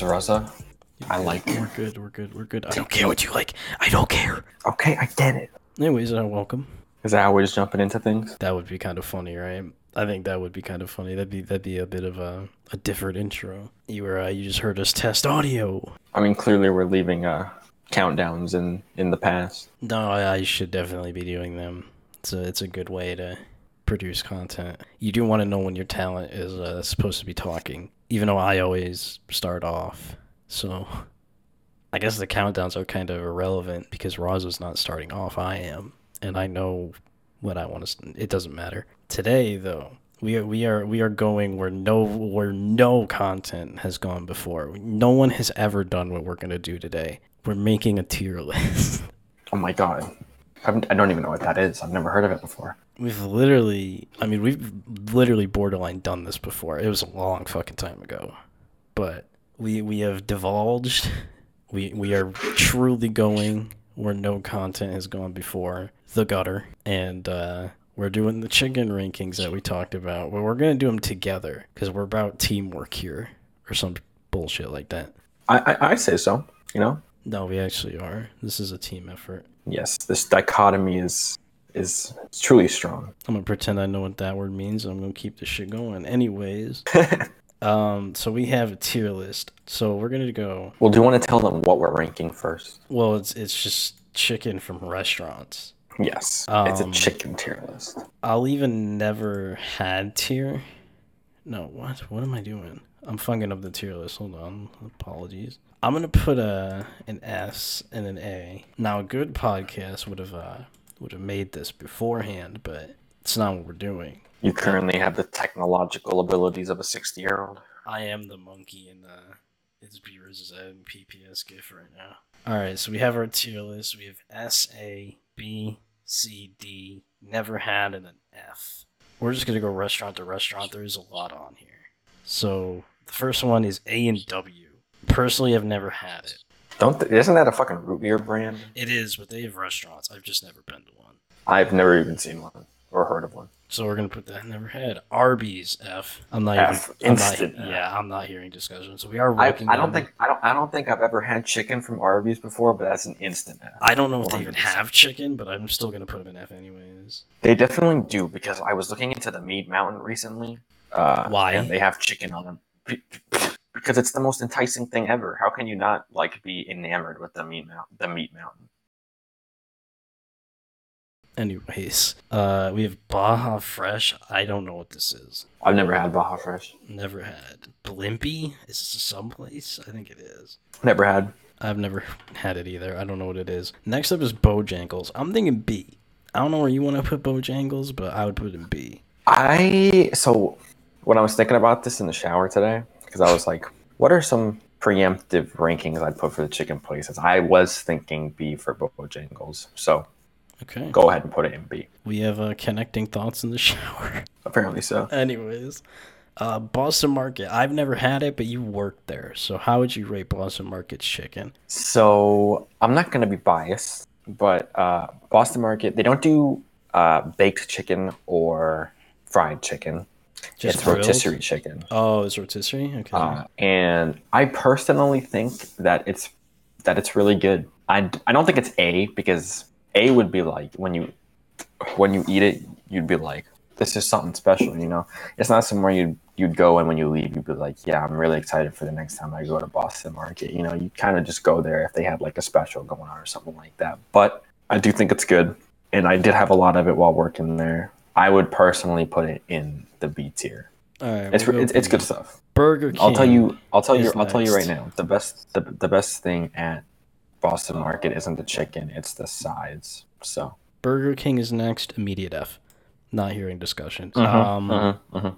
My name is Raza. I like We're it. good. We're good. We're good. I don't care what you like. I don't care. Okay, I get it. Anyways, uh, welcome. Is that how we're just jumping into things? That would be kind of funny, right? I think that would be kind of funny. That'd be that'd be a bit of a, a different intro. You were uh, you just heard us test audio. I mean, clearly we're leaving uh, countdowns in in the past. No, I, I should definitely be doing them. It's a it's a good way to produce content. You do want to know when your talent is uh, supposed to be talking, even though I always start off. So I guess the countdowns are kind of irrelevant because Raza's not starting off. I am, and I know what I want to. It doesn't matter. Today, though, we are we are we are going where no where no content has gone before. No one has ever done what we're gonna do today. We're making a tier list. Oh my god. I'm, I don't even know what that is. I've never heard of it before. We've literally, I mean, we've literally borderline done this before. It was a long fucking time ago, but we we have divulged. We we are truly going where no content has gone before, the gutter, and uh, we're doing the chicken rankings that we talked about. But we're gonna do them together because we're about teamwork here, or some bullshit like that. I, I, I say so. You know. No, we actually are. This is a team effort. Yes, this dichotomy is is truly strong. I'm gonna pretend I know what that word means. I'm gonna keep this shit going. Anyways, um, so we have a tier list. So we're gonna go. Well, do you want to tell them what we're ranking first? Well, it's it's just chicken from restaurants. Yes, it's a Um, chicken tier list. I'll even never had tier. No, what? What am I doing? I'm fucking up the tier list. Hold on. Apologies. I'm gonna put a an S and an A. Now, a good podcast would have uh would have made this beforehand, but it's not what we're doing. You currently have the technological abilities of a 60 year old. I am the monkey in uh, viewers is adding PPS GIF right now. All right, so we have our tier list. We have S, A, B, C, D. Never had and an F. We're just gonna go restaurant to restaurant. There's a lot on here. So the first one is A and W. Personally, I've never had it. Don't th- isn't that a fucking root beer brand? It is, but they have restaurants. I've just never been to one. I've never even seen one or heard of one. So we're gonna put that never had. Arby's F. I'm not F, even. I'm not, instant yeah, I'm not hearing discussion. So we are I. I don't think I don't I don't think I've ever had chicken from Arby's before, but that's an instant F. I don't know if they even have chicken, but I'm still gonna put them in F anyways. They definitely do because I was looking into the Meat Mountain recently. Uh, Why? And they have chicken on them because it's the most enticing thing ever. How can you not like be enamored with the Meat Mountain? The Meat Mountain. Anyways, uh, we have Baja Fresh. I don't know what this is. I've never had Baja Fresh. Never had Blimpie. Is this someplace? I think it is. Never had. I've never had it either. I don't know what it is. Next up is Bojangles. I'm thinking B. I don't know where you want to put Bojangles, but I would put it in B. I so when I was thinking about this in the shower today, because I was like, what are some preemptive rankings I'd put for the chicken places? I was thinking B for Bojangles. So Okay. go ahead and put it in B. We have uh, connecting thoughts in the shower. Apparently so. Anyways, uh, Boston Market. I've never had it, but you worked there. So how would you rate Boston Market's chicken? So I'm not going to be biased, but uh, Boston Market, they don't do uh, baked chicken or fried chicken. Just it's grilled? rotisserie chicken. Oh, it's rotisserie. Okay. Uh, and I personally think that it's that it's really good. I, I don't think it's A because A would be like when you when you eat it, you'd be like, this is something special, you know. It's not somewhere you'd you'd go and when you leave, you'd be like, yeah, I'm really excited for the next time I go to Boston Market. You know, you kind of just go there if they had like a special going on or something like that. But I do think it's good, and I did have a lot of it while working there. I would personally put it in the B tier. All right. It's it's, it's good stuff. Burger King. I'll tell you. I'll tell you. I'll tell you right now. The best. The, the best thing at Boston Market isn't the chicken. It's the sides. So. Burger King is next. Immediate F. Not hearing discussion. Mhm, Um, mhm, mhm.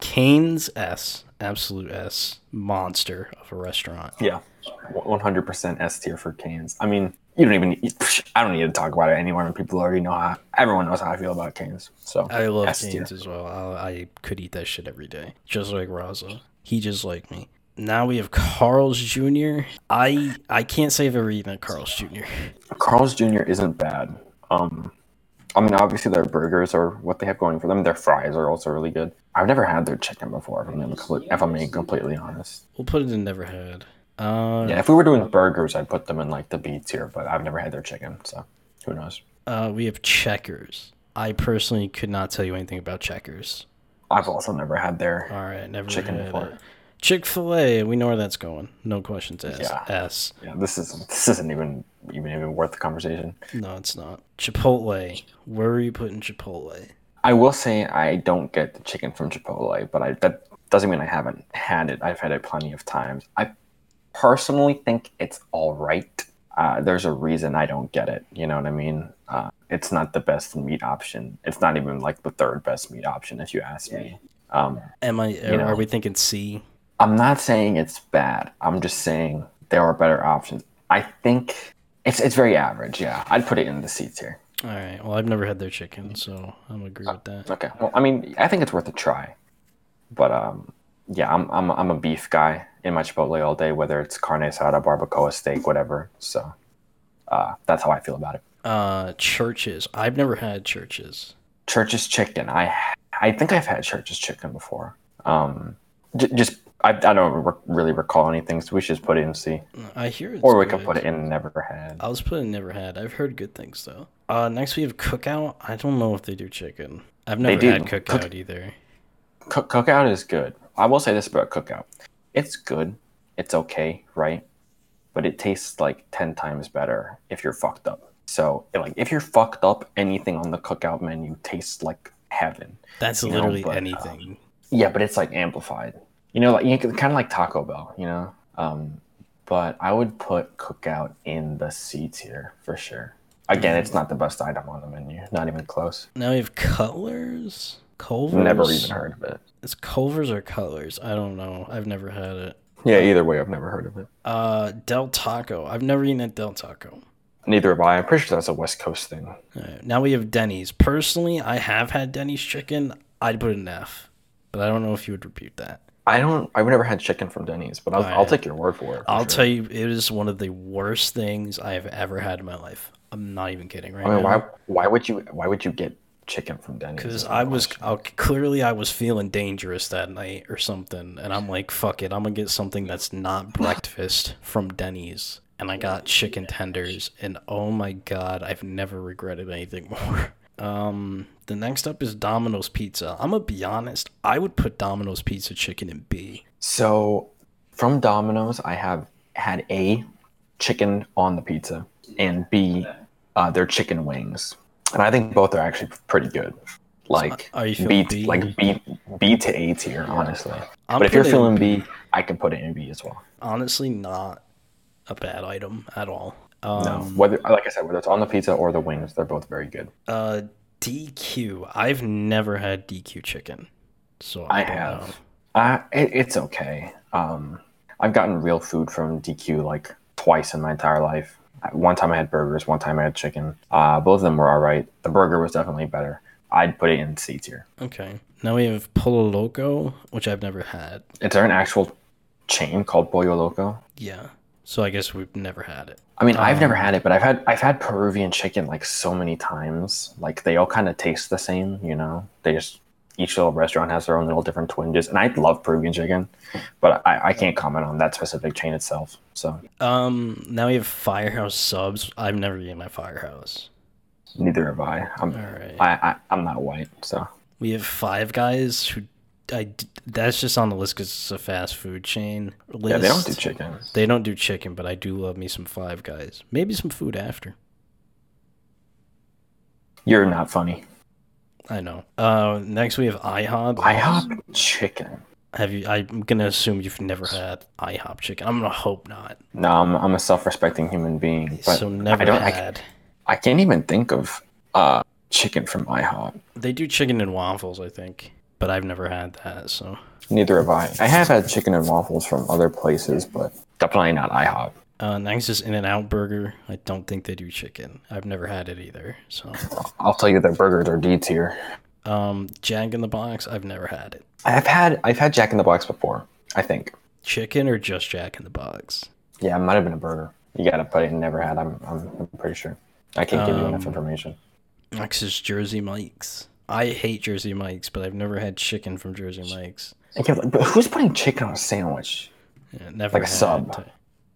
Cane's S. Absolute S. Monster of a restaurant. Yeah. One hundred percent S tier for Cane's. I mean, you don't even. I don't need to talk about it anymore. And people already know how. Everyone knows how I feel about Canes. So. I love S tier. Cane's as well. I, I could eat that shit every day. Just like Raza. He just like me. Now we have Carl's Jr. I I can't say I've ever eaten at Carl's Jr. Carl's Jr. isn't bad. Um, I mean, obviously their burgers are what they have going for them. Their fries are also really good. I've never had their chicken before. If I'm if I'm being completely honest. We'll put it in never had. Uh, Yeah, if we were doing burgers, I'd put them in like the B tier, but I've never had their chicken, so who knows? uh, we have Checkers. I personally could not tell you anything about Checkers. I've also never had their. All right, never Chicken had before. Chick Fil A. We know where that's going. No questions asked. Yeah. S. Yeah, this is this isn't even even even worth the conversation. No, it's not. Chipotle. Where are you putting Chipotle? I will say I don't get the chicken from Chipotle, but I that doesn't mean I haven't had it. I've had it plenty of times. I personally think it's all right. Uh, there's a reason I don't get it. You know what I mean? Uh, it's not the best meat option. It's not even like the third best meat option, if you ask me. Um, Am I? know. Are we thinking C? I'm not saying it's bad. I'm just saying there are better options. I think it's it's very average. Yeah, I'd put it in the C tier. All right. Well, I've never had their chicken, so I'm agree with that. Okay. Well, I mean, I think it's worth a try. But um, yeah, I'm I'm I'm a beef guy in my Chipotle all day, whether it's carne asada, barbacoa, steak, whatever. So uh, that's how I feel about it. Uh, Church's. I've never had churches. Church's chicken. I I think I've had Church's chicken before. Um, j- just I, I don't re- really recall anything, so we should just put it in C, I hear it's or we good. could put it in never had. I'll just put it in never had. I've heard good things though. Uh, next we have Cookout. I don't know if they do chicken. I've never had Cookout Cook- either. Cook, cookout is good. I will say this about cookout. It's good. It's okay, right? But it tastes like 10 times better if you're fucked up. So, like if you're fucked up, anything on the cookout menu tastes like heaven. That's know, literally but, uh, anything. Yeah, but it's like amplified. You know, like you kind of like Taco Bell, you know? Um, but I would put cookout in the C tier for sure. Again, it's not the best item on the menu. Not even close. Now we have Cutlers. Culver's. Never even heard of it. It's Culver's or Cutlers. I don't know. I've never had it. Yeah, either way, I've never heard of it. Uh, Del Taco. I've never eaten at Del Taco. Neither have I. I'm pretty sure that's a West Coast thing. Alright, now we have Denny's. Personally, I have had Denny's chicken. I'd put an F, but I don't know if you would repeat that. I don't. I've never had chicken from Denny's, but I'll, I'll take your word for it. for I'll sure. tell you, it is one of the worst things I have ever had in my life. I'm not even kidding right I mean, now. why? Why would you? Why would you get chicken from Denny's? Because I was i clearly I was feeling dangerous that night or something, and I'm like, fuck it, I'm gonna get something that's not breakfast from Denny's, and I got chicken tenders, and oh my god, I've never regretted anything more. Um, the next up is Domino's Pizza. I'm gonna be honest, I would put Domino's Pizza chicken in B. So, from Domino's, I have had a chicken on the pizza, and B, uh, their chicken wings, and I think both are actually pretty good. Like are you B, B? like B, B to A tier, honestly. I'm but if you're feeling B, I can put it in B as well. Honestly, not a bad item at all. Um, No, whether like I said, whether it's on the pizza or the wings, they're both very good. Uh, DQ. I've never had DQ chicken, so I don't have. know. Uh, it, it's okay. Um, I've gotten real food from DQ like twice in my entire life. One time I had burgers, one time I had chicken. Uh, both of them were all right. The burger was definitely better. I'd put it in C tier. Okay. Now we have Pollo Loco, which I've never had. Is there an actual chain called Pollo Loco? Yeah. So I guess we've never had it. I mean, I've never Um, had it, but I've had I've had Peruvian chicken like so many times. Like they all kind of taste the same, you know. They just each little restaurant has their own little different twinges, and I love Peruvian chicken, but I, I can't comment on that specific chain itself. So Um. Now we have Firehouse subs. I've never eaten at Firehouse. neither have I. I'm All right. I, I I'm not white, so We have Five Guys who. I, that's just on the list because it's a fast food chain. List. yeah, they don't do chicken. They don't do chicken, but I do love me some Five Guys. Maybe some food after. You're not funny. I know. Uh, next we have IHOP. IHOP chicken. Have you? I'm gonna assume you've never had IHOP chicken. I'm gonna hope not. No, I'm, I'm a self-respecting human being, but so never I don't. I. I can't even think of uh chicken from IHOP. They do chicken and waffles, I think, but I've never had that. So Neither have I. I have had chicken and waffles from other places, but definitely not IHOP. uh, next is In and Out Burger. I don't think they do chicken. I've never had it either. So I'll tell you their burgers are D tier. um, Jack in the Box. I've never had it. I've had I've had Jack in the Box before. I think. Chicken or just Jack in the Box? Yeah, it might have been a burger. You gotta put it in never had. I'm I'm, I'm pretty sure. I can't give you enough Um, information. Next is Jersey Mike's. I hate Jersey Mike's, but I've never had chicken from Jersey Mike's. Okay, but who's putting chicken on a sandwich? Yeah, never Like a sub.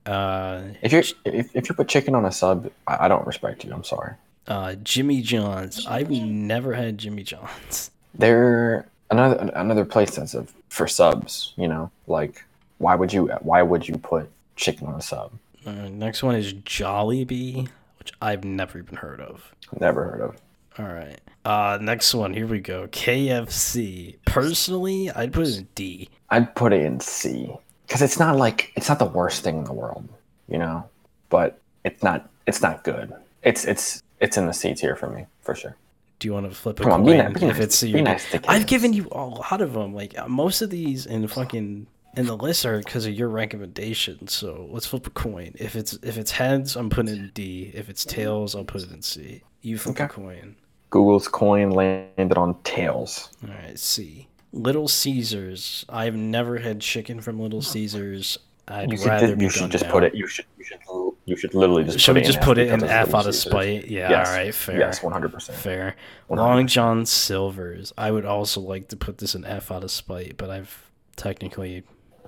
Uh, If you if, if you put chicken on a sub, I, I don't respect you. I'm sorry. uh, Jimmy John's. I've never had Jimmy John's. They're another another place that's a, for subs. You know, like why would you why would you put chicken on a sub? Uh, next one is Jollibee, which I've never even heard of. Never heard of. All right. Uh, next one. Here we go. KFC. Personally, I'd put it in D. I'd put it in C because it's not like it's not the worst thing in the world, you know, but it's not it's not good. It's it's it's in the C tier for me for sure. Do you want to flip a Come on, coin be nice- if it's be nice to I've given you a lot of them. Like uh, most of these in fucking in the list are because of your recommendation. So let's flip a coin. If it's if it's heads, I'm putting it in D. If it's tails, I'll put it in C. You flip a coin. Google's coin landed on tails. All right, see. Little Caesars. I've never had chicken from Little Caesars. I'd You should, rather you should just down. put it. You should you should you should literally just. Should put we just put it in F out of spite? Yeah, Yes. all right, fair. Yes, one hundred percent. Fair. 100%. Long John Silver's. I would also like to put this in F out of spite, but I've technically,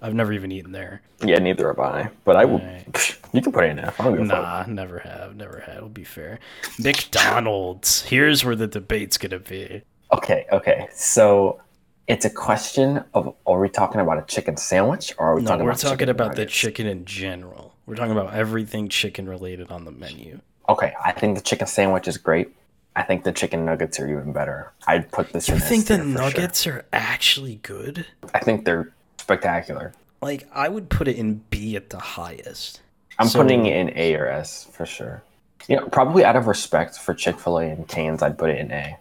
I've never even eaten there. Yeah, neither have I. But I will. Alright. You can put it in F. I don't give a fuck. Nah, never have, never had. It'll be fair. McDonald's. Here's where the debate's gonna be. Okay, okay. So it's a question of are we talking about a chicken sandwich or are we No, talking we're about talking about the chicken in general. We're talking about everything chicken related on the menu. Okay, I think the chicken sandwich is great. I think the chicken nuggets are even better. I'd put this You in think the for sure. nuggets are actually good? I think they're spectacular. Like, I would put it in B at the highest. I'm So- putting it in A or S for sure. You know, probably out of respect for Chick Fil A and Canes, I'd put it in A.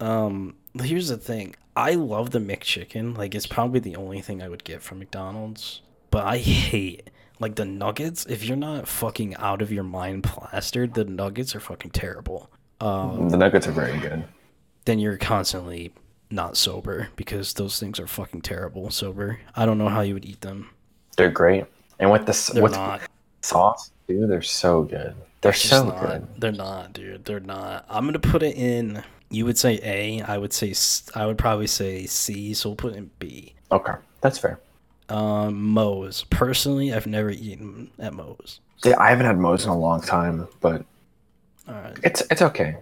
Um, here's the thing. I love the McChicken. Like, it's probably the only thing I would get from McDonald's. But I hate like the nuggets. If you're not fucking out of your mind plastered, the nuggets are fucking terrible. Um, The nuggets are very good. then you're constantly not sober because those things are fucking terrible sober. I don't know how you would eat them. They're great, and with the They're with not. sauce, dude, they're so good. They're so not. good. They're not, dude. They're not. I'm gonna put it in. You would say A. I would say. I would probably say C. So we'll put it in B. Okay, that's fair. Um, Moe's. Personally, I've never eaten at Moe's. Yeah, I haven't had Moe's in a long time, but All right, it's it's okay.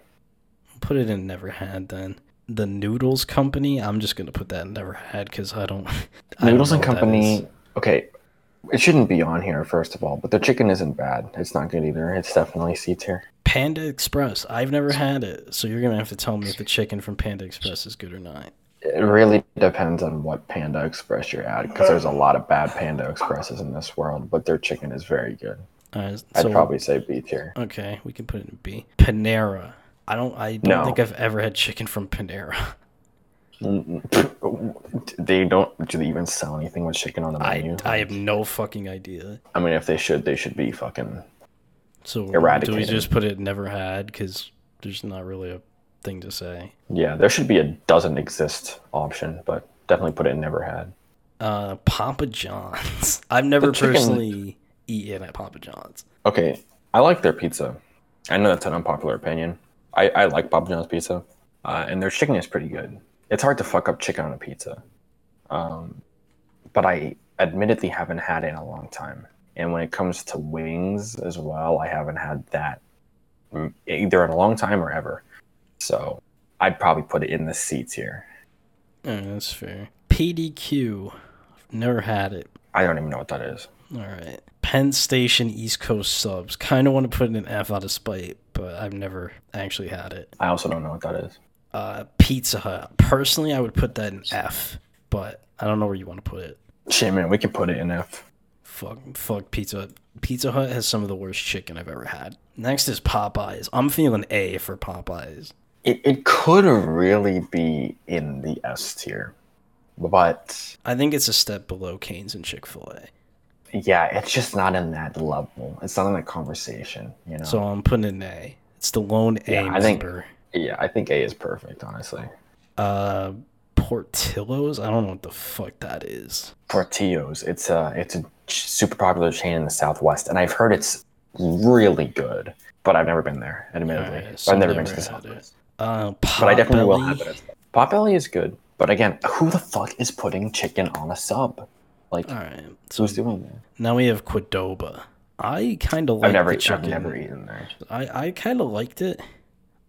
put it in never had then. The Noodles Company. I'm just gonna put that in never had because I don't. I don't Noodles know and Company. Okay, it shouldn't be on here first of all, but the chicken isn't bad. It's not good either. It's definitely C tier. Panda Express. I've never had it, so you're gonna have to tell me if the chicken from Panda Express is good or not. It really depends on what Panda Express you're at, because there's a lot of bad Panda Expresses in this world, but their chicken is very good. Uh, I'd probably say B tier. Okay, we can put it in B. Panera. I don't. I don't No. think I've ever had chicken from Panera. They don't. Do they even sell anything with chicken on the I menu? I have no fucking idea. I mean, if they should, they should be fucking. So do we just put it never had because there's not really a thing to say. Yeah, there should be a doesn't exist option, but definitely put it in never had. Uh, Papa John's. I've never personally eaten at Papa John's. Okay, I like their pizza. I know that's an unpopular opinion. I, I like Papa John's pizza, uh, and their chicken is pretty good. It's hard to fuck up chicken on a pizza, um, but I admittedly haven't had it in a long time. And when it comes to wings as well, I haven't had that either in a long time or ever. So I'd probably put it in the C tier. Uh, that's fair. PDQ. Never had it. I don't even know what that is. All right. Penn Station East Coast subs. Kind of want to put it in F out of spite, but I've never actually had it. I also don't know what that is. Uh, Pizza Hut. Personally, I would put that in F, but I don't know where you want to put it. Shit, man, we can put it in F. Fuck, fuck Pizza Hut. Pizza Hut has some of the worst chicken I've ever had. Next is Popeyes. I'm feeling A for Popeyes. It, it could really be in the S tier, but I think it's a step below Cane's and Chick Fil A. yeah, it's just not in that level. It's not in that conversation, you know. So I'm putting an A. It's the lone A Yeah, I think- yeah, I think A is perfect, honestly. Uh, Portillo's. I don't know what the fuck that is. Portillo's, it's a it's a super popular chain in the Southwest, and I've heard it's really good, but I've never been there, admittedly. Alright, But so I've never been never to the. Southwest. Uh, But I definitely will have it. Potbelly is good, but again, who the fuck is putting chicken on a sub? Like, All right. So who's doing that? now we have Qdoba. I kind of like I've never, the I've never eaten there. I, I kind of liked it.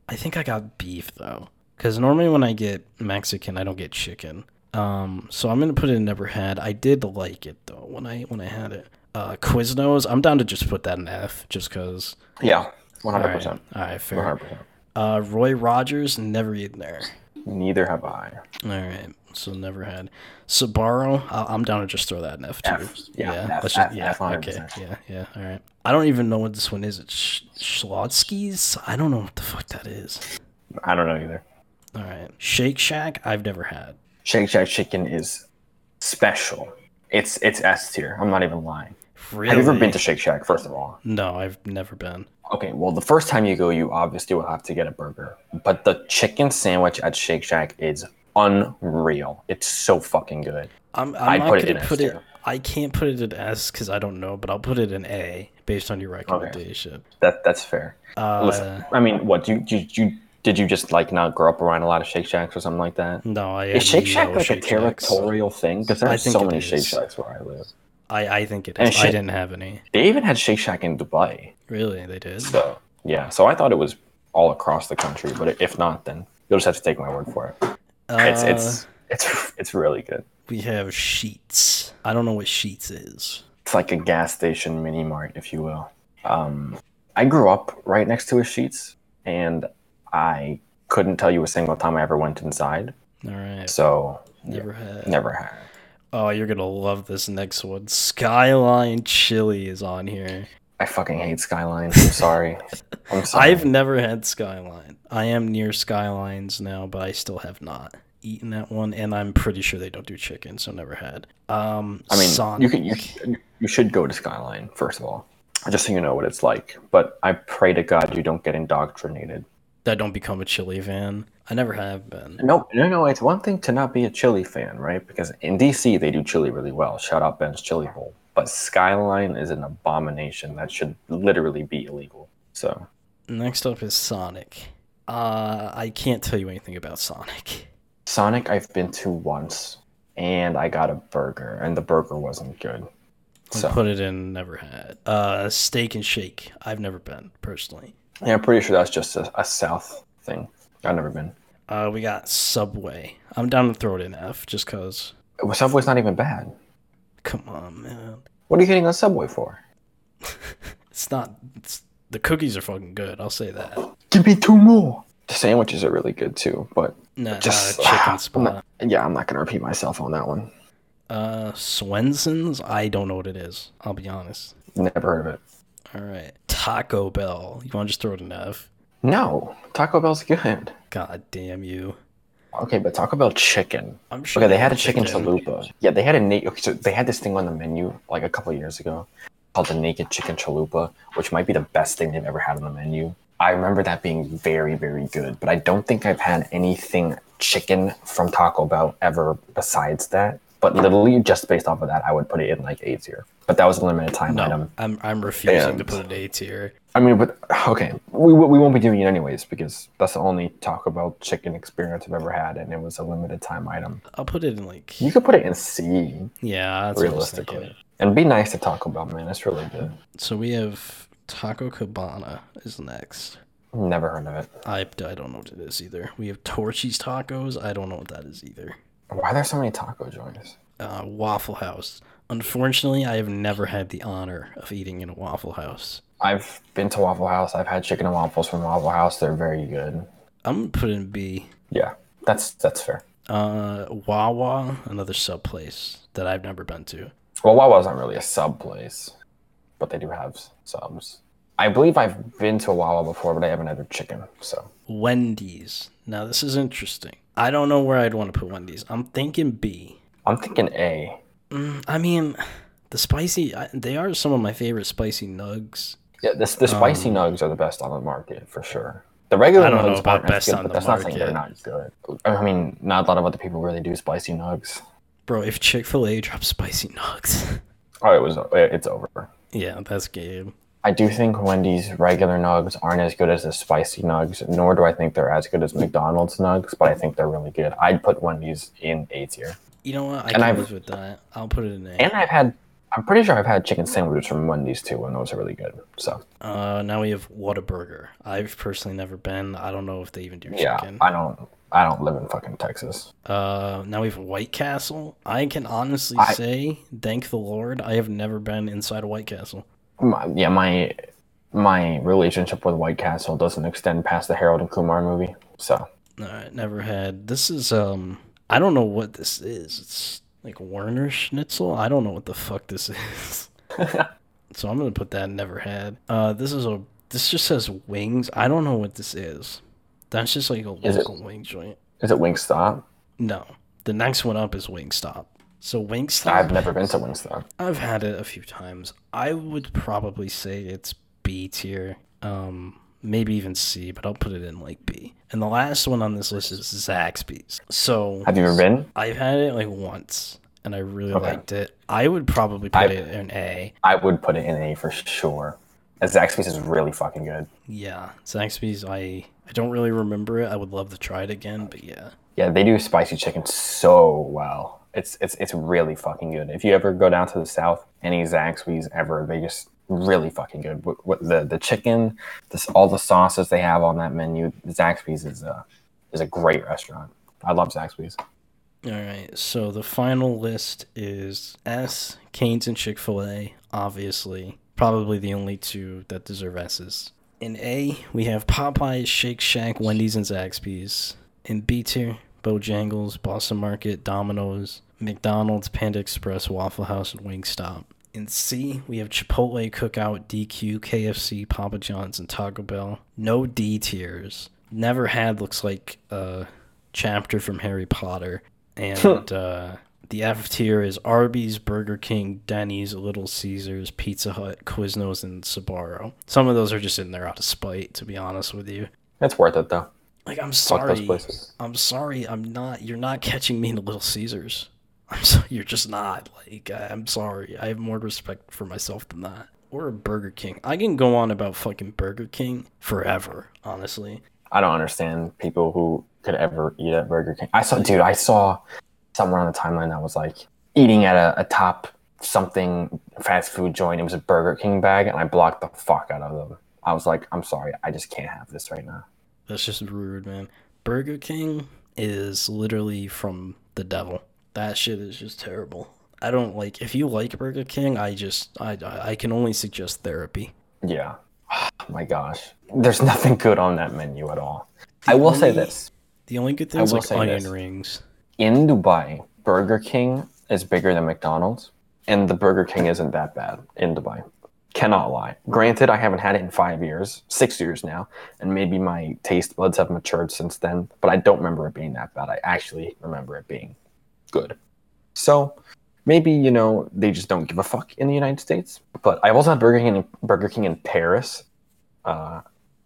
I think I got beef though, because normally when I get Mexican, I don't get chicken. Um, so I'm gonna put it in never had. I did like it though when I when I had it. Uh, Quiznos, I'm down to just put that in F, just cause. Yeah, one All hundred right, percent, all right, one fair. hundred percent. Uh, Roy Rogers, never eaten there. Neither have I. All right, so never had. Sbarro, I- I'm down to just throw that in F two. F, yeah, F, let's just, F, yeah, F, okay, yeah, yeah. All right. I don't even know what this one is. It's Sh- Schlotzsky's. I don't know what the fuck that is. I don't know either. All right, Shake Shack, I've never had. Shake Shack chicken is special. It's it's S tier. I'm not even lying. Really? Have you ever been to Shake Shack? First of all, No, I've never been. okay. Well, the first time you go, you obviously will have to get a burger. But the chicken sandwich at Shake Shack is unreal. It's so fucking good. I'm, I'm not put gonna S put it. tier. I can't put it in S because I don't know, but I'll put it in A based on your recommendation. That that's fair. Uh, Listen, I mean, what you you you did you just like not grow up around a lot of Shake Shacks or something like that? no, I Is Shake Shack no like Shake a Shacks. territorial thing? Because there's so many is. Shake Shacks where I live. I, I think it And is. I didn't have any. They even had Shake Shack in Dubai. Really, they did. So yeah, so I thought it was all across the country, but if not, then you'll just have to take my word for it. It's Uh, it's it's it's really good. we have Sheetz. I don't know what Sheetz is. It's like a gas station mini mart, if you will. Um, I grew up right next to a Sheetz, and I couldn't tell you a single time I ever went inside. All right, So never had. never had. Oh, you're gonna love this next one. Skyline Chili is on here. I fucking hate Skyline. I'm sorry. I'm sorry. I've never had Skyline. I am near Skylines now, but I still have not eaten that one, and I'm pretty sure they don't do chicken, so never had. Um, I mean, Sonic. you can you, should- you should go to Skyline first of all, just so you know what it's like. But I pray to God you don't get indoctrinated. That don't become a chili fan. I never have been. No, no, no. It's one thing to not be a chili fan, right? Because in DC they do chili really well. Shout out Ben's Chili Bowl. But Skyline is an abomination that should literally be illegal. So Next up is Sonic. Uh, I can't tell you anything about Sonic. Sonic, I've been to once, and I got a burger, and the burger wasn't good. So put it in never had. Uh, Steak and Shake. I've never been personally. yeah, I'm pretty sure that's just a, a South thing. I've never been. Uh, we got Subway. I'm down to throw it in F just cause. Well, Subway's not even bad. Come on, man. What are you getting on Subway for? It's not. It's, the cookies are fucking good. I'll say that. Give me two more. The sandwiches are really good too, but Nah, just uh, chicken I'm not- yeah, I'm not gonna repeat myself on that one. Uh, Swenson's. I don't know what it is. I'll be honest. Never heard of it. All right. Taco Bell. You want to just throw it in F? No, Taco Bell's good. God damn you. Okay, but Taco Bell chicken. I'm sure. Okay, they had a chicken chalupa. Yeah, they had a na- okay, so they had this thing on the menu like a couple years ago called the naked chicken chalupa, which might be the best thing they've ever had on the menu. I remember that being very, very good, but I don't think I've had anything chicken from Taco Bell ever besides that. But literally, just based off of that, I would put it in like A tier. But that was a limited time No, item. I'm I'm refusing to put it A tier. I mean, but okay, we, we won't be doing it anyways because that's the only Taco Bell chicken experience I've ever had, and it was a limited time item. I'll put it in like You could put it in C yeah. That's what I was realistically, and be nice to Taco Bell, man. It's really good. So we have Taco Cabana is next. Never heard of it. I, I don't know what it is either. We have Torchy's Tacos. I don't know what that is either. Why are there so many taco joints? Uh, Waffle House. Unfortunately, I have never had the honor of eating in a Waffle House. I've been to Waffle House. I've had chicken and waffles from Waffle House. They're very good. I'm gonna put it in B. Yeah, that's that's fair. Uh, Wawa, another sub place that I've never been to. Well, Wawa's not really a sub place, but they do have subs. I believe I've been to a Wawa before, but I haven't had their chicken. So Wendy's. Now this is interesting. I don't know where I'd want to put Wendy's. I'm thinking B. I'm thinking A. Mm, I mean, the spicy. I, they are some of my favorite spicy nugs. Yeah, this the spicy nugs are the best on the market for sure. The regular Um, I don't know nugs about aren't as best good, on but the that's not saying they're not good. I mean, not a lot of other people really do spicy nugs. Bro, if Chick Fil A drops spicy nugs, Oh, it was it's over. yeah, that's game. I do think Wendy's regular nugs aren't as good as the spicy nugs, nor do I think they're as good as McDonald's nugs, but I think they're really good. I'd put Wendy's in A tier. You know what? I And I've- with that. I'll put it in A. And I've had, I'm pretty sure I've had chicken sandwiches from Wendy's too, and those are really good. So Uh, now we have Whataburger. I've personally never been. I don't know if they even do chicken. yeah. I don't, I don't live in fucking Texas. Uh, now we have White Castle. I can honestly I- say, thank the Lord, I have never been inside a White Castle. My, yeah, my my relationship with White Castle doesn't extend past the Harold and Kumar movie. So Alright, never had. This is um, I don't know what this is. It's like Wienerschnitzel. I don't know what the fuck this is. so I'm gonna put that never had. Uh, this is a. This just says wings. I don't know what this is. That's just like a Is it- local wing joint. is it Wingstop? No, the next one up is Wingstop. So Wingstop. I've never been to Wingstop. I've had it a few times. I would probably say it's B tier. Um, maybe even C, but I'll put it in like B. And the last one on this list is Zaxby's. So Have you ever been? I've had it like once, and I really Okay. liked it. I would probably put I've- it in A. I would put it in A for sure. Zaxby's is really fucking good. Yeah, Zaxby's. I I don't really remember it. I would love to try it again, but yeah. Yeah, they do spicy chicken so well. It's it's it's really fucking good. If you ever go down to the south, any Zaxby's ever, they just really fucking good. What, what the the chicken, this all the sauces they have on that menu. Zaxby's is a is a great restaurant. I love Zaxby's. All right, so the final list is S, Canes, and Chick fil A, obviously. Probably the only two that deserve S's. In A, we have Popeyes, Shake Shack, Wendy's, and Zaxby's. In B tier, Bojangles, Boston Market, Domino's, McDonald's, Panda Express, Waffle House, and Wingstop. In C, we have Chipotle, Cookout, DQ, KFC, Papa John's, and Taco Bell. No D tiers. Never had looks like a chapter from Harry Potter. And uh, the F tier is Arby's, Burger King, Denny's, Little Caesars, Pizza Hut, Quiznos, and Sbarro. Some of those are just in there out of spite, to be honest with you. It's worth it though. Like I'm Fuck those sorry, places. I'm sorry, I'm not. You're not catching me in the Little Caesars. I'm so, you're just not. Like I- I'm sorry. I have more respect for myself than that. Or a Burger King. I can go on about fucking Burger King forever. Honestly, I don't understand people who could ever eat at Burger King. I saw, dude, I saw someone on the timeline that was like eating at a, a top something fast food joint. It was a Burger King bag, and I blocked the fuck out of them. I was like, I'm sorry, I just can't have this right now. That's just rude, man. Burger King is literally from the devil. That shit is just terrible. I don't like. If you like Burger King, I just I I can only suggest therapy. Yeah. Oh my gosh. There's nothing good on that menu at all. I will say this. The only good thing is like onion this. rings. In Dubai, Burger King is bigger than McDonald's, and the Burger King isn't that bad in Dubai. Cannot lie. Granted, I haven't had it in five years, six years now, and maybe my taste buds have matured since then, but I don't remember it being that bad. I actually remember it being good. So maybe, you know, they just don't give a fuck in the United States. But I've also had Burger King, Burger King in Paris, uh,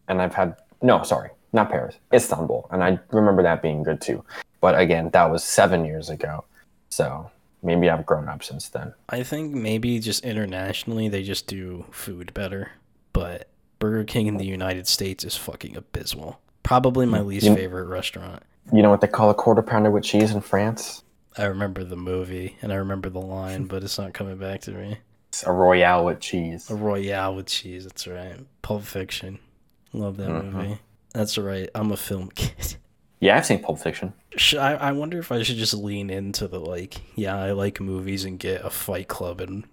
and I've had, no, sorry, not Paris, Istanbul, and I remember that being good too. But again, that was seven years ago. So maybe I've grown up since then. I think maybe just internationally they just do food better, but Burger King in the United States is fucking abysmal. Probably my least You- favorite restaurant. You know what they call a quarter pounder with cheese in France? I remember the movie and I remember the line, but it's not coming back to me. It's a royale with cheese. A Royale with cheese, that's right. Pulp Fiction. Love that Mhm. movie. That's right. I'm a film kid. Yeah, I've seen Pulp Fiction. Should, I, I wonder if I should just lean into the like, yeah, I like movies and get a Fight Club and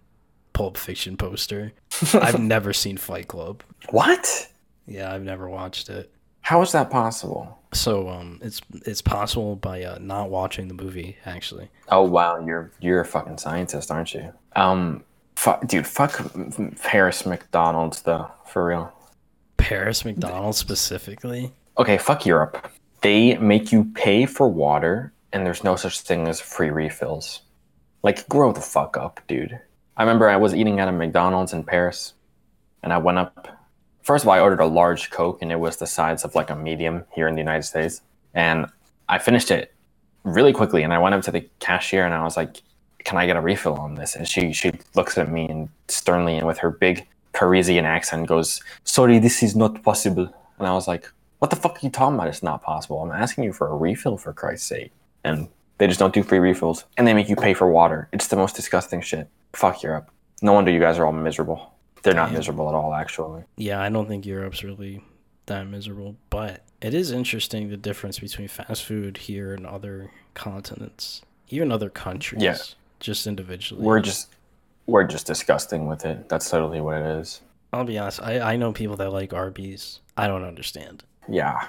Pulp Fiction poster. I've never seen Fight Club. What? Yeah, I've never watched it. How is that possible? So um, it's it's possible by uh, not watching the movie actually. Oh wow, you're you're a fucking scientist, aren't you? Um, fu- dude, fuck Paris McDonald's though, for real. Paris McDonald's specifically. Okay, fuck Europe. They make you pay for water, and there's no such thing as free refills. Like, grow the fuck up, dude. I remember I was eating at a McDonald's in Paris, and I went up. First of all, I ordered a large Coke, and it was the size of like a medium here in the United States. And I finished it really quickly, and I went up to the cashier, and I was like, "Can I get a refill on this?" And she she looks at me and sternly, and with her big Parisian accent goes, "Sorry, this is not possible." And I was like, "What the fuck are you talking about? It's not possible. I'm asking you for a refill for Christ's sake." And they just don't do free refills, and they make you pay for water. It's the most disgusting shit. Fuck Europe. No wonder you guys are all miserable. They're not Damn. miserable at all, actually. Yeah, I don't think Europe's really that miserable, but it is interesting the difference between fast food here and other continents, even other countries. Yeah. Just individually. We're just we're just disgusting with it. That's totally what it is. I'll be honest, I, I know people that like Arby's. I don't understand. Yeah.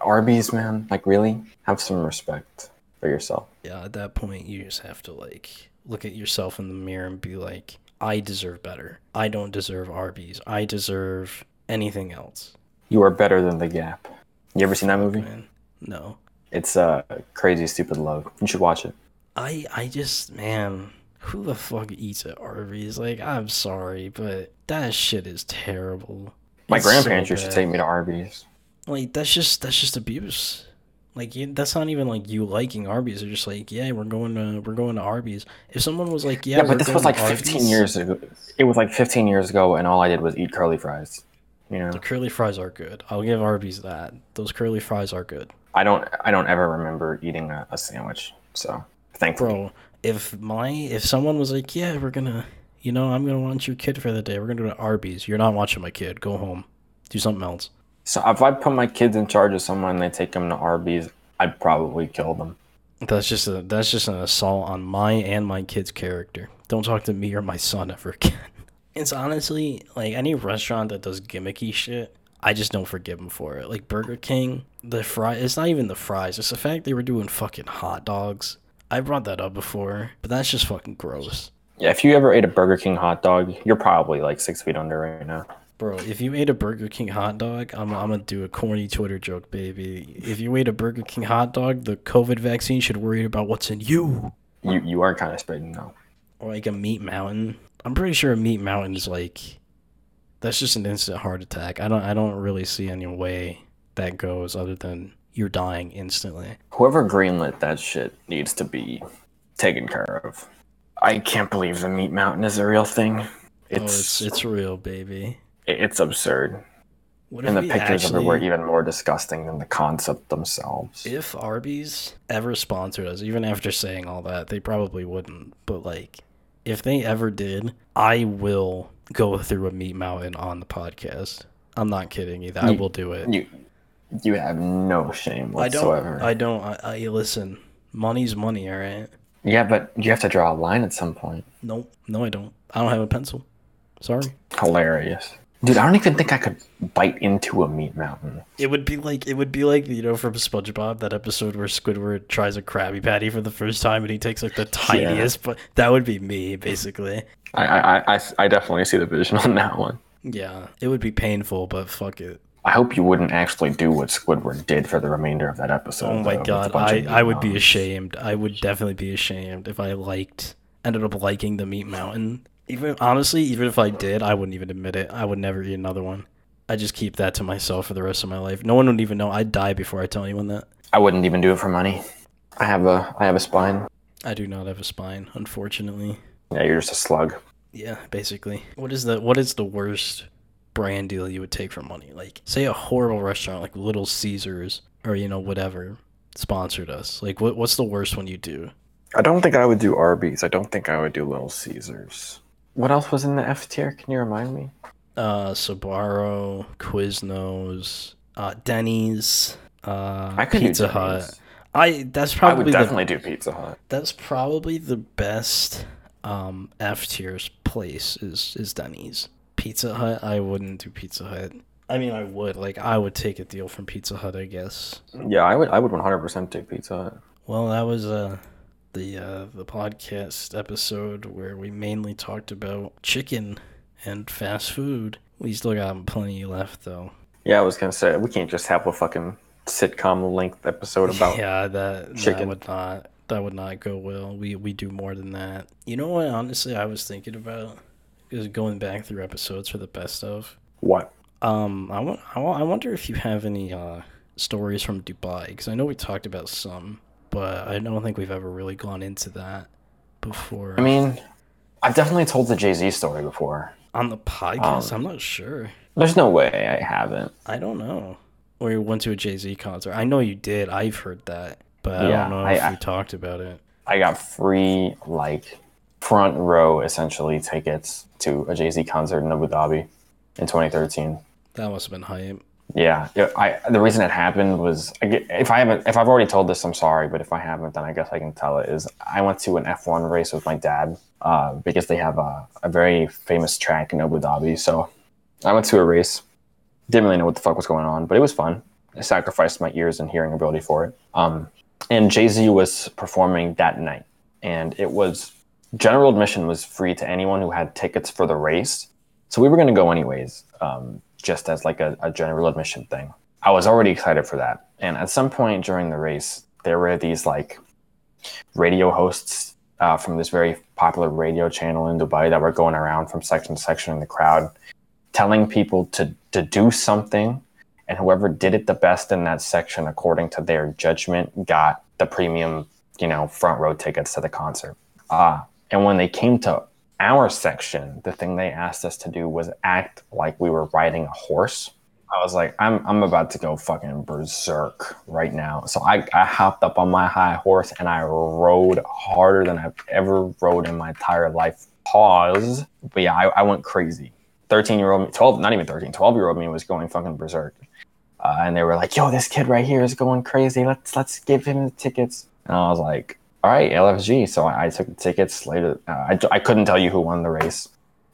Arby's, man, like really? Have some respect for yourself. Yeah, at that point you just have to like look at yourself in the mirror and be like, I deserve better. I don't deserve Arby's. I deserve anything else. You are better than the Gap. You ever seen that movie? Man. No. It's uh, Crazy Stupid Love. You should watch it. I I just man, who the fuck eats at Arby's? Like, I'm sorry, but that shit is terrible. My It's so grandparents used to take me to Arby's. Like that's just that's just abuse. Like you, that's not even like you liking Arby's. They're just like, yeah, we're going to we're going to Arby's. If someone was like, yeah, Yeah, but this was like to 15 Arby's, years ago. It was like 15 years ago, and all I did was eat curly fries. You know, The curly fries are good. I'll give Arby's that. Those curly fries are good, I don't, I don't ever remember eating a, a sandwich. So, thankfully, bro. If my if someone was like, yeah, we're gonna, you know, I'm gonna watch your kid for the day. We're gonna go to Arby's. You're not watching my kid. Go home. Do something else. So if I put my kids in charge of someone and they take them to Arby's, I'd probably kill them. That's just a that's just an assault on my and my kid's character. Don't talk to me or my son ever again. It's honestly like any restaurant that does gimmicky shit, I just don't forgive them for it. Like Burger King, the fry it's not even the fries, it's the fact they were doing fucking hot dogs. I brought that up before, but that's just fucking gross. Yeah, if you ever ate a Burger King hot dog, you're probably like six feet under right now. Bro, if you ate a Burger King hot dog, I'm, I'm gonna do a corny Twitter joke, baby. If you ate a Burger King hot dog, the COVID vaccine should worry about what's in you. You you are kind of spreading though. or like a meat mountain. I'm pretty sure a meat mountain is like that's just an instant heart attack. I don't I don't really see any way that goes other than you're dying instantly. Whoever greenlit that shit needs to be taken care of. I can't believe the meat mountain is a real thing. oh, It's it's it's real, baby. It's absurd, What and the pictures of it were even more disgusting than the concept themselves. If Arby's ever sponsored us, even after saying all that, they probably wouldn't. But like, if they ever did, I will go through a meat mountain on the podcast. I'm not kidding either. I will do it. You you have no shame whatsoever. I don't. I don't. I, I listen. Money's money. All right. Yeah, but you have to draw a line at some point. Nope. No, I don't. I don't have a pencil. Sorry. Hilarious. Dude, I don't even think I could bite into a meat mountain. It would be like it would be like you know from SpongeBob that episode where Squidward tries a Krabby Patty for the first time and he takes like the tiniest. But that would be me basically. I, I, I, I definitely see the vision on that one. Yeah, it would be painful, but fuck it. I hope you wouldn't actually do what Squidward did for the remainder of that episode. Oh my though, god, I I would be ashamed. I would definitely be ashamed if I liked ended up liking the Meat Mountain. Even honestly, even if I did, I wouldn't even admit it. I would never eat another one. I just keep that to myself for the rest of my life. No one would even know. I'd die before I tell anyone that. I wouldn't even do it for money. I have a I have a spine. I do not have a spine, unfortunately. Yeah, you're just a slug. Yeah, basically. What is the what is the worst brand deal you would take for money? Like say a horrible restaurant like Little Caesars or you know whatever sponsored us. Like what what's the worst one you do? I don't think I would do Arby's. I don't think I would do Little Caesars. What else was in the F tier? Can you remind me? Uh Sbarro, Quiznos, uh Denny's, uh I could Pizza Denny's. Hut. I that's probably I would the definitely do Pizza Hut. that's probably the best um F tier's place is is Denny's. Pizza Hut, I wouldn't do Pizza Hut. I mean, I would like I would take a deal from Pizza Hut, I guess. Yeah, I would. I would 100% take Pizza Hut. Well, that was uh the uh the podcast episode where we mainly talked about chicken and fast food. We still got plenty left though. Yeah, I was gonna say we can't just have a fucking sitcom length episode about. yeah, that that chicken. would not that would not go well. We we do more than that. You know what? Honestly, I was thinking about is going back through episodes for the best of. What? Um, I want I, wonder if you have any uh stories from Dubai because I know we talked about some, but I don't think we've ever really gone into that before. I mean, I've definitely told the Jay Z story before. On the podcast, Um, I'm not sure. There's no way I haven't. I don't know. Or you went to a Jay Z concert. I know you did. I've heard that, but I don't know if I- you talked about it. I got free like front row essentially tickets to a Jay Z concert in Abu Dhabi in 2013. That must have been hype. Yeah, I the reason it happened was if I haven't if I've already told this, I'm sorry, but if I haven't, then I guess I can tell it. Is I went to an F1 race with my dad uh, because they have a, a very famous track in Abu Dhabi. So I went to a race. Didn't really know what the fuck was going on, but it was fun. I sacrificed my ears and hearing ability for it. Um, and Jay Z was performing that night, and it was general admission was free to anyone who had tickets for the race. So we were going to go anyways, um, just as like a, a general admission thing. I was already excited for that. And at some point during the race, there were these like radio hosts uh, from this very popular radio channel in Dubai that were going around from section to section in the crowd, telling people to to do something, and whoever did it the best in that section, according to their judgment, got the premium, you know, front row tickets to the concert. Uh, and when they came to our section, the thing they asked us to do was act like we were riding a horse. I was like, I'm, I'm about to go fucking berserk right now. So I, I hopped up on my high horse and I rode harder than I've ever rode in my entire life. Pause. But yeah, I, I went crazy. 13 year old, 12, not even 13, 12 year old me was going fucking berserk. Uh, and they were like, yo, this kid right here is going crazy. Let's, let's give him the tickets. And I was like, all right, LFG. So I, I took the tickets later. Uh, I, I couldn't tell you who won the race.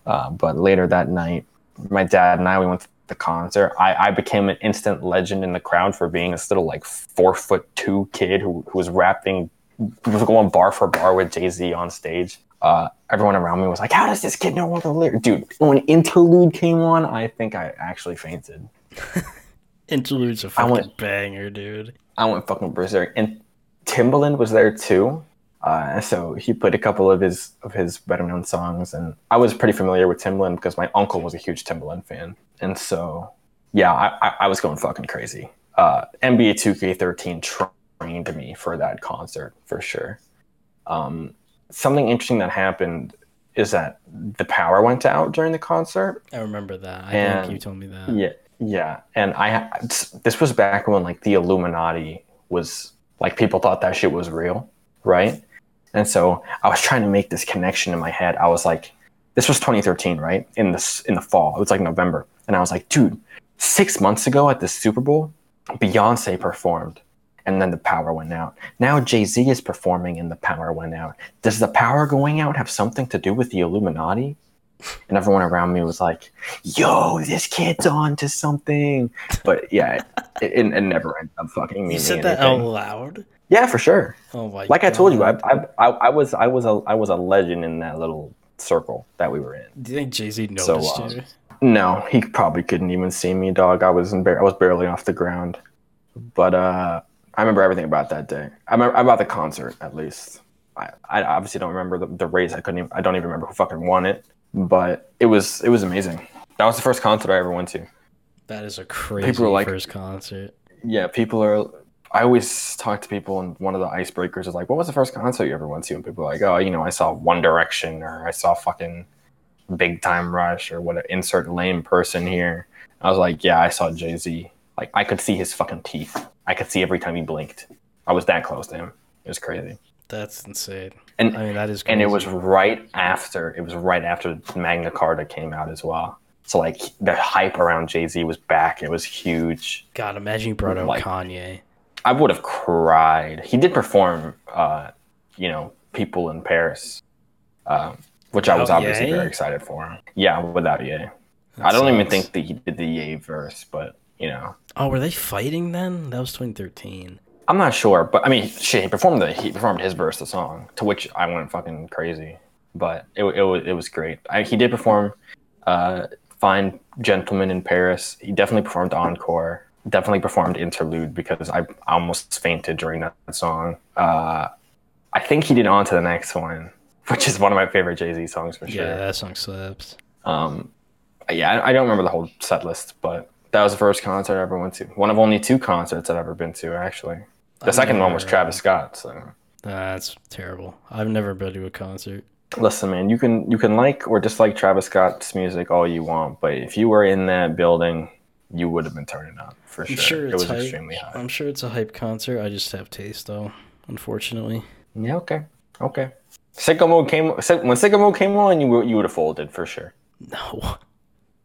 Uh, but later that night, my dad and I, we went to the concert. I, I became an instant legend in the crowd for being this little like four foot two kid who, who was rapping, who was going bar for bar with Jay Z on stage. Uh, everyone around me was like, "How does this kid know all the lyrics?" Dude, when Interlude came on, I think I actually fainted. Interlude's a I fucking went- banger, dude. I went fucking berserk. And Timbaland was there too. Uh, so he played a couple of his of his better known songs, and I was pretty familiar with Timbaland because my uncle was a huge Timbaland fan, and so yeah, I, I, was going fucking crazy. Uh, NBA 2K13 trained me for that concert for sure. Um, something interesting that happened is that the power went out during the concert, I remember that. I And- think you told me that. yeah, yeah, and I this was back when like the Illuminati was like people thought that shit was real, right? And so I was trying to make this connection in my head. I was like, this was 2013, right? In this in the fall, it was like November, and I was like, dude, six months ago at the Super Bowl, Beyonce performed, and then the power went out. Now Jay Z is performing, and the power went out. Does the power going out have something to do with the Illuminati? And everyone around me was like, yo, this kid's on to something. But yeah, it, it, it never ended up fucking me. You said that out loud. Yeah, for sure. Oh my! Like I told you, I, God. I, I, was, I was a, I was a legend in that little circle that we were in. Do you think Jay Z So, noticed uh, you? No, he probably couldn't even see me, dog. I was, embar- I was barely off the ground. But uh, I remember everything about that day. I remember about the concert, at least. I, I obviously don't remember the, the race. I couldn't. Even, I don't even remember who fucking won it. But it was, it was amazing. That was the first concert I ever went to. That is a crazy people are like- first concert. Yeah, people are. I always talk to people, and one of the icebreakers is like, "What was the first concert you ever went to?" And people are like, "Oh, you know, I saw One Direction, or I saw fucking Big Time Rush, or what? Insert lame person here." I was like, "Yeah, I saw Jay Z. Like, I could see his fucking teeth. I could see every time he blinked. I was that close to him. It was crazy." That's insane. And I mean, that is. Crazy. and it was right after it was right after Magna Carta came out as well. So like the hype around Jay Z was back. It was huge. God, imagine you brought out like- Kanye. I would have cried. He did perform, uh, you know, people in Paris, um, which I was obviously very excited for. Yeah, without Ye. I don't even think that he did the Ye verse, but you know, Oh, were they fighting then? That was 2013. I'm not sure. But I mean, shit, he performed the he performed his verse, of the song, to which I went fucking crazy. But it it was it was great. I, he did perform, uh, "Fine Gentleman" in Paris. He definitely performed "Encore." Definitely performed "Interlude" because I almost fainted during that song. Uh, I think he did on to the next one, which is one of my favorite Jay Z songs for sure. Yeah, that song slaps. Um, yeah, I, I don't remember the whole set list, but that was the first concert I ever went to. One of only two concerts I've ever been to, actually. The I've second one was Travis Scott. So That's terrible. I've never been to a concert. Listen, man, you can you can like or dislike Travis Scott's music all you want, but if you were in that building, you would have been turning up for sure. sure it was hype. extremely high. I'm sure it's a hype concert. I just have taste though, unfortunately. Yeah, okay, okay. Sicko Mode came when Sicko Mode came on, you would- you would have folded for sure. No.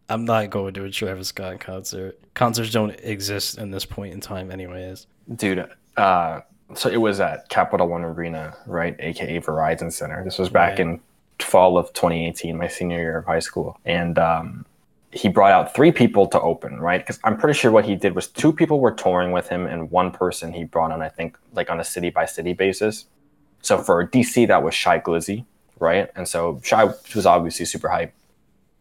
I'm not going to a Travis Scott concert. Concerts don't exist in this point in time anyways. Dude, uh, so it was at Capital One Arena, right? AKA Verizon Center. This was back Right. in fall of 2018, my senior year of high school. And um, he brought out three people to open, right? Because I'm pretty sure what he did was two people were touring with him, and one person he brought on, I think, like on a city by city basis. So for DC, that was Shy Glizzy, right? And so Shy was obviously super hype.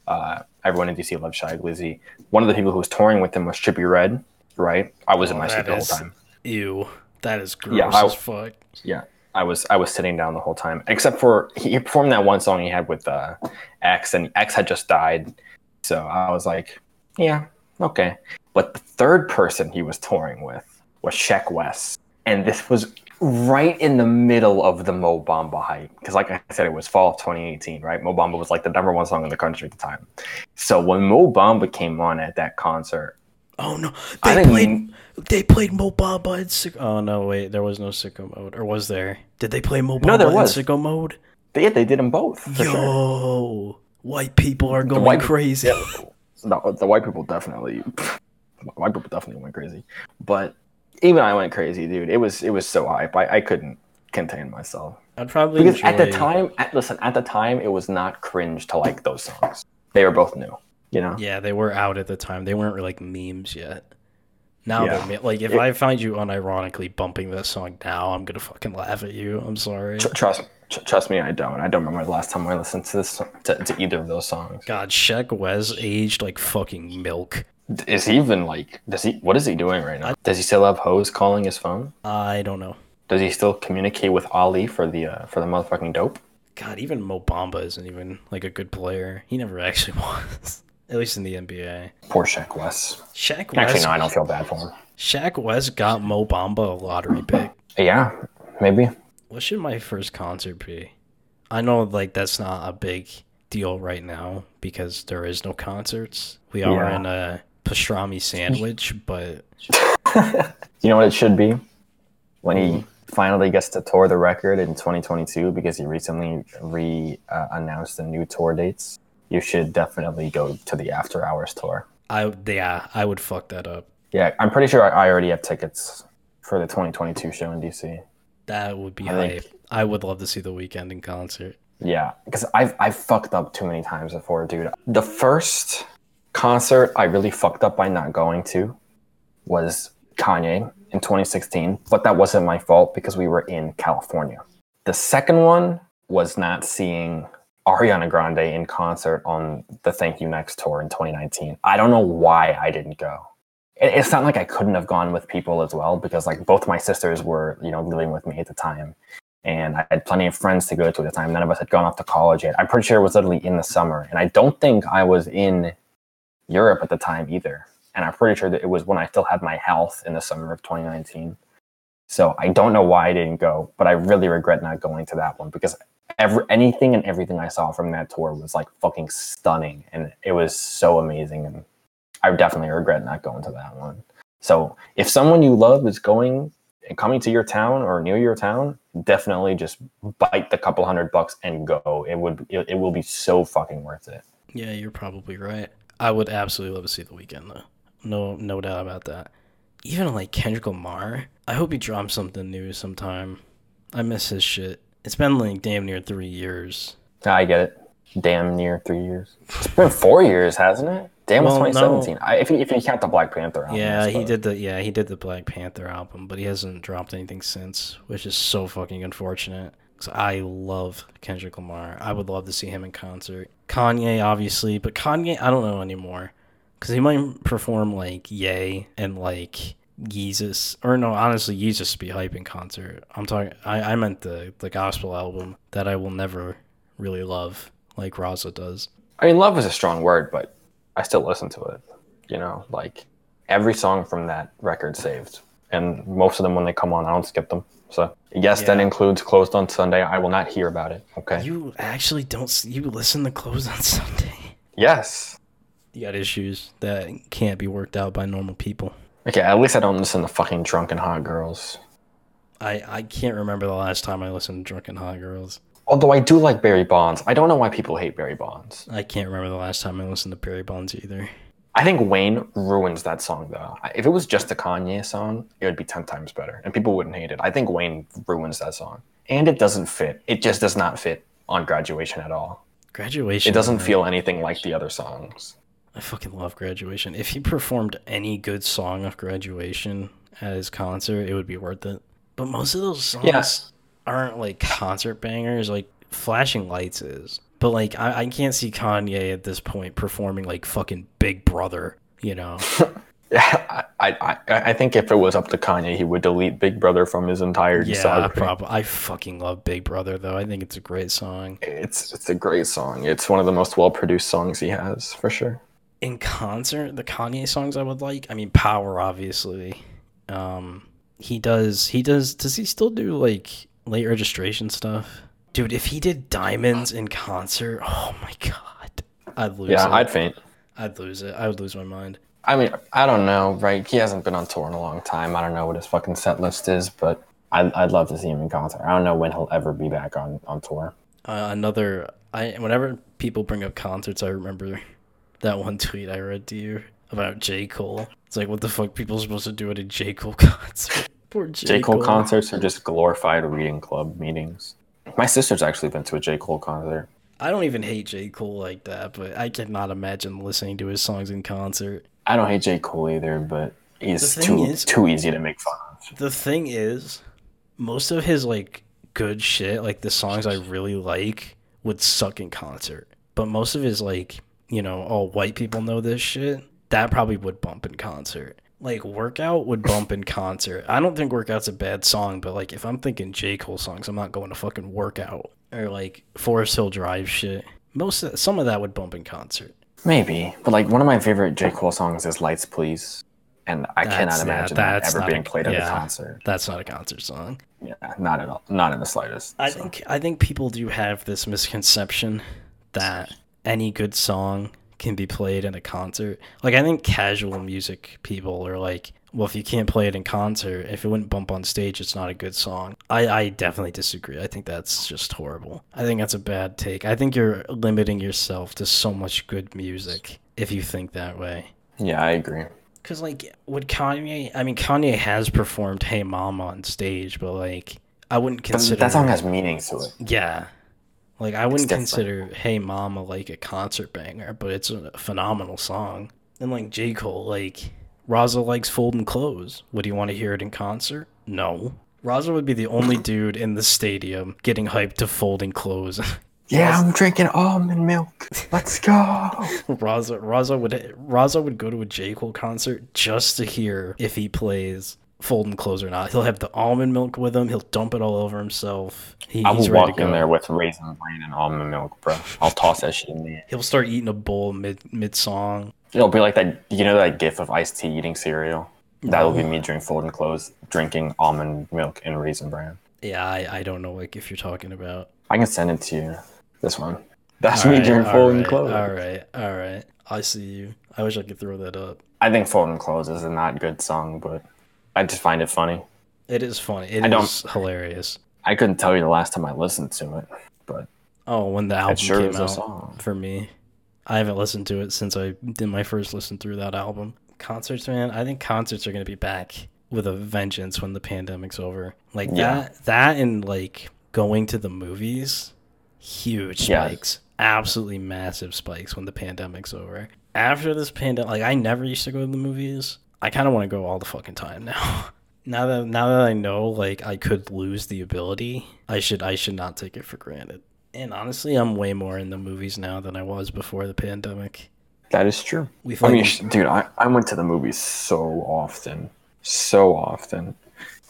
Uh, everyone in DC loved Shy Glizzy. One of the people who was touring with him was Trippie Redd, right? I was in Oh, my seat the whole time. Ew. That is gross Yeah, I- as fuck. Yeah, I was I was sitting down the whole time, except for he performed that one song he had with uh, X, and X had just died, so I was like, yeah, okay. But the third person he was touring with was Sheck Wes, and this was right in the middle of the Mo Bamba hype, because like I said, it was fall of 2018, right? Mo Bamba was like the number one song in the country at the time. So when Mo Bamba came on at that concert, Oh no. I They didn't played mean- they played Mo Bamba in Sick Oh no, wait, there was no sicko mode. Or was there? Did they play Mo Bamba No, there in was. sicko mode? they they did them both. Yo, sure. white people are going white- crazy. Yeah, the, the white people definitely, white people definitely went crazy. But even I went crazy, dude. It was it was so hype. I, I couldn't contain myself I'd probably because at the time, at, listen, at the time, it was not cringe to like those songs. They were both new, you know. Yeah, they were out at the time. They weren't like memes yet. Now Yeah. they're like if It- I find you unironically bumping this song now, I'm gonna fucking laugh at you. I'm sorry. Tr- trust tr- trust me, I don't. I don't remember the last time I listened to this to, to either of those songs. God, Sheck Wes aged like fucking milk. Is he even like? Does he? What is he doing right now? Does he still have hoes calling his phone? I don't know. Does he still communicate with Ali for the uh, for the motherfucking dope? God, even Mo Bamba isn't even like a good player. He never actually was. At least in the NBA. Poor Shaq West. Shaq West. Actually, no, I don't feel bad for him. Shaq West got Mo Bamba a lottery pick. Yeah, maybe. What should my first concert be? I know like that's not a big deal right now because there is no concerts. We are Yeah. in a pastrami sandwich, but You know what it should be? When he finally gets to tour the record in 2022 because he recently re uh, announced the new tour dates. You should definitely go to the After Hours tour. I yeah, I would fuck that up. Yeah, I'm pretty sure I I already have tickets for the 2022 show in DC. That would be I hype. think- I would love to see the Weeknd in concert. Yeah, because I've I've fucked up too many times before, dude. The first concert I really fucked up by not going to was Kanye in 2016, but that wasn't my fault because we were in California. The second one was not seeing Ariana Grande in concert on the Thank You Next tour in 2019. I don't know why I didn't go. It's not like I couldn't have gone with people as well because like both my sisters were, you know, living with me at the time and I had plenty of friends to go to at the time. None of us had gone off to college yet. I'm pretty sure it was literally in the summer, and I don't think I was in Europe at the time either. And I'm pretty sure that it was when I still had my health in the summer of 2019. So I don't know why I didn't go, but I really regret not going to that one because every anything and everything I saw from that tour was like fucking stunning, and it was so amazing. And I definitely regret not going to that one. So if someone you love is going and coming to your town or near your town, definitely just bite the couple hundred bucks and go. It would it, it will be so fucking worth it. Yeah, you're probably right. I would absolutely love to see the Weeknd though. No, no doubt about that. Even like Kendrick Lamar, I hope he drops something new sometime. I miss his shit. It's been like damn near three years. I get it. Damn near three years. It's been four years, hasn't it? Damn, it's Well, no. 2017. I, if you if you count the Black Panther album, Yeah, he did the yeah he did the Black Panther album, but he hasn't dropped anything since, which is so fucking unfortunate. Cause I love Kendrick Lamar. I would love to see him in concert. Kanye, obviously, but Kanye, I don't know anymore, cause he might perform like Yay and like Yeezus, or no, honestly, Yeezus be hype in concert. I'm talking. I I meant the the gospel album that I will never really love like Raza does. I mean, love is a strong word, but I still listen to it. You know, like every song from that record saved and most of them when they come on, I don't skip them. So yes, that includes closed on Sunday. I will not hear about it. Okay. You actually don't. You listen to Closed on Sunday. yes. You got issues that can't be worked out by normal people. Okay. At least I don't listen to fucking Drunk and Hot Girls. I I can't remember the last time I listened to Drunk and Hot Girls. Although I do like Barry Bonds. I don't know why people hate Barry Bonds. I can't remember the last time I listened to Barry Bonds either. I think Wayne ruins that song though. If it was just a Kanye song, it would be 10 times better and people wouldn't hate it. I think Wayne ruins that song. And it doesn't fit. It just does not fit on graduation at all. Graduation. It doesn't feel anything like the other songs. I fucking love graduation. If he performed any good song of graduation at his concert, it would be worth it. But most of those songs Yeah. aren't like concert bangers. Like Flashing Lights is. But like I, I can't see Kanye at this point performing like fucking Big Brother. You know. I, I, I I think if it was up to Kanye, he would delete Big Brother from his entire yeah, discography. probably. I fucking love Big Brother though. I think it's a great song. It's it's a great song. It's one of the most well produced songs he has for sure. In concert the kanye songs i would like i mean power obviously um he does he does does he still do like late registration stuff dude if he did diamonds in concert oh my god i'd lose Yeah, it I'd faint. i'd lose it i would lose my mind I mean, I don't know, right? He hasn't been on tour in a long time. I don't know what his fucking set list is, but I'd, I'd love to see him in concert. I don't know when he'll ever be back on, on tour. uh, another i whenever people bring up concerts i remember that one tweet i read to you about j cole it's like what the fuck people are supposed to do at a j cole concert poor j, J. Cole concerts are just glorified reading club meetings. My sister's actually been to a J. Cole concert. I don't even hate J. Cole like that, but I cannot imagine listening to his songs in concert. I don't hate J. Cole either, but he's too is- too easy to make fun of. The thing is, most of his like good shit, like the songs I really like, would suck in concert. But most of his like, you know, all white people know this shit, that probably would bump in concert. Like workout would bump in concert. I don't think workout's a bad song, but like if I'm thinking J. Cole songs, I'm not going to fucking workout. Or like Forest Hill Drive shit. Most of, some of that would bump in concert. Maybe, but like one of my favorite J. Cole songs is "Lights, Please," and I That's- cannot yeah, imagine that that's ever being a- played at yeah. a concert. That's not a concert song. Yeah, not at all. Not in the slightest. I So, think I think people do have this misconception that any good song can be played in a concert. Like I think casual music people are like, well, if you can't play it in concert, if it wouldn't bump on stage, it's not a good song. I, I definitely disagree. I think that's just horrible. I think that's a bad take. I think you're limiting yourself to so much good music if you think that way. yeah, I agree. Cause like would Kanye? I mean, Kanye has performed "Hey Mama" on stage, but like I wouldn't But consider that song has meaning to it. yeah. Like I wouldn't consider "Hey Mama" like a concert banger, but it's a phenomenal song. And like J Cole, like Raza likes folding clothes. Would you want to hear it in concert? No. Raza would be the only dude in the stadium getting hyped to folding clothes. Yeah, I'm drinking almond milk. Let's go. Raza Raza would Raza would go to a J Cole concert just to hear if he plays folding clothes or not. He'll have the almond milk with him. He'll dump it all over himself. He, I will walk in there with raisin bran and almond milk, bro. I'll toss that shit in there. He'll start eating a bowl mid mid song. It'll be like that. You know that gif of Ice-T eating cereal. That'll be mm-hmm. me during folding clothes, drinking almond milk and raisin bran. Yeah, I, I don't know like if you're talking about. I can send it to you. This one. That's All me right, during folding right, clothes. All right, all right. I see you. I wish I could throw that up. I think folding clothes is a not good song, but I just find it funny. It is funny. It I is hilarious. I couldn't tell you the last time I listened to it, but Oh, when the album sure came out for me, I haven't listened to it since I did my first listen through that album. Concerts, man. I think concerts are gonna be back with a vengeance when the pandemic's over. Like Yeah. that. That and like going to the movies. Huge Yeah. spikes. Absolutely massive spikes when the pandemic's over. After this pandemic, like I never used to go to the movies. I kind of want to go all the fucking time now. now that now that I know like I could lose the ability, I should I should not take it for granted. And honestly, I'm way more in the movies now than I was before the pandemic. That is true. We I mean, fucking- dude, I, I went to the movies so often, so often.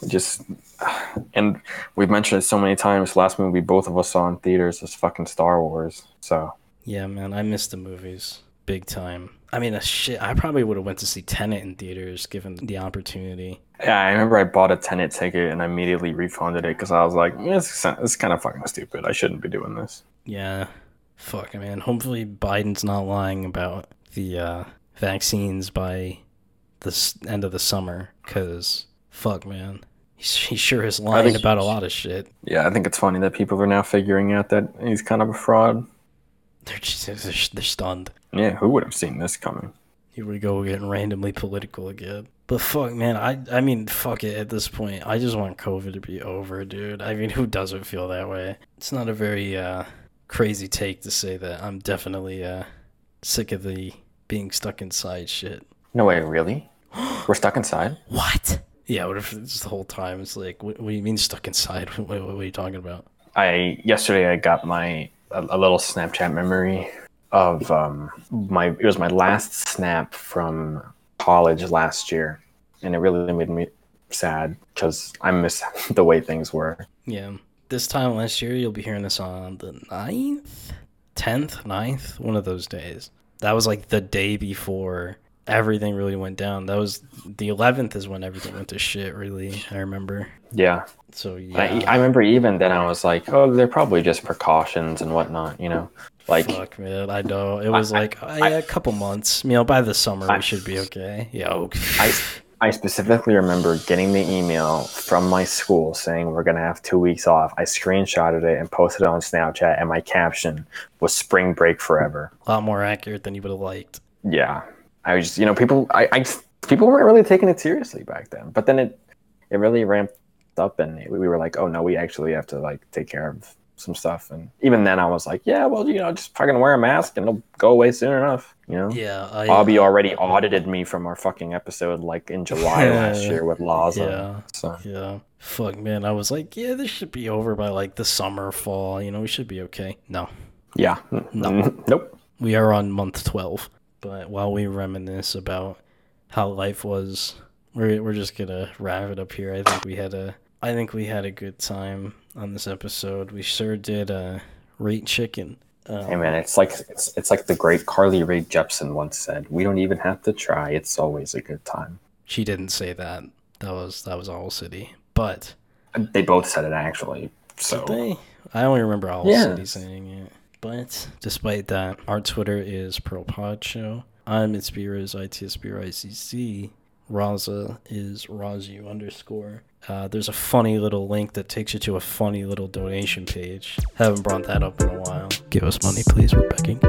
Just, and we've mentioned it so many times. Last movie both of us saw in theaters was fucking Star Wars. So Yeah, man, I miss the movies. big time. I mean, shit, I probably would have went to see Tenet in theaters given the opportunity. Yeah, I remember I bought a Tenet ticket and I immediately refunded it because I was like, "This it's kind of fucking stupid. I shouldn't be doing this." Yeah, fuck, man. Hopefully Biden's not lying about the uh, vaccines by the end of the summer, because fuck, man, he's, he sure is lying about a lot of shit. Yeah, I think it's funny that people are now figuring out that he's kind of a fraud. They're just they're, they're stunned. Yeah, who would have seen this coming? Here we go getting randomly political again. But fuck, man, I I mean, fuck it. At this point, I just want COVID to be over, dude. I mean, who doesn't feel that way? It's not a very uh, crazy take to say that I'm definitely uh, sick of the being stuck inside shit. No way, really? We're stuck inside. What? Yeah, what if it's the whole time? It's like, what, what do you mean stuck inside? What, what, what are you talking about? I yesterday I got my a, a little Snapchat memory of um my it was my last snap from college last year, and it really made me sad because I miss the way things were. Yeah, this time last year, you'll be hearing this on the 9th, 10th, 9th, one of those days. That was like the day before everything really went down. That was the 11th is when everything went to shit, really. I remember. Yeah, So, I, yeah. I remember even then I was like, oh, they're probably just precautions and whatnot, you know, like Fuck, man. I know. It was I- like, a couple months. You know, by the summer, I- we should be okay. Yo. I, I specifically remember getting the email from my school saying we're gonna have two weeks off. I screenshotted it and posted it on Snapchat, and my caption was "Spring break forever." a lot more accurate than you would have liked. Yeah, I was, just, you know, people, I, I people weren't really taking it seriously back then. But then it, it really ramped up, and we we were like, oh no, we actually have to like take care of some stuff. And even then, I was like, yeah, well, you know, just fucking wear a mask and it'll go away soon enough. You know. Yeah. I, Bobby uh, already audited me from our fucking episode like in July last year with Laza. Yeah. So Yeah. Fuck, man. I was like, yeah, this should be over by like the summer, fall. You know, we should be okay. No. yeah. No. Mm-hmm. Nope. We are on month 12. But while we reminisce about how life was, we're, we're just to wrap it up here. I think we had a I think we had a good time on this episode. We sure did uh rate chicken. Um, Hey man, it's like it's, it's like the great Carly Rae Jepsen once said, "We don't even have to try. It's always a good time." She didn't say that. That was that was Owl City. But They both said it actually. So They, I only remember Owl Yes. City saying it. But despite that, our Twitter is ProPod Show. I'm Itspiras, ITSBRICC. Raza is Razu underscore. Uh, there's a funny little link that takes you to a funny little donation page. Haven't brought that up in a while. Give us money, please. We're begging.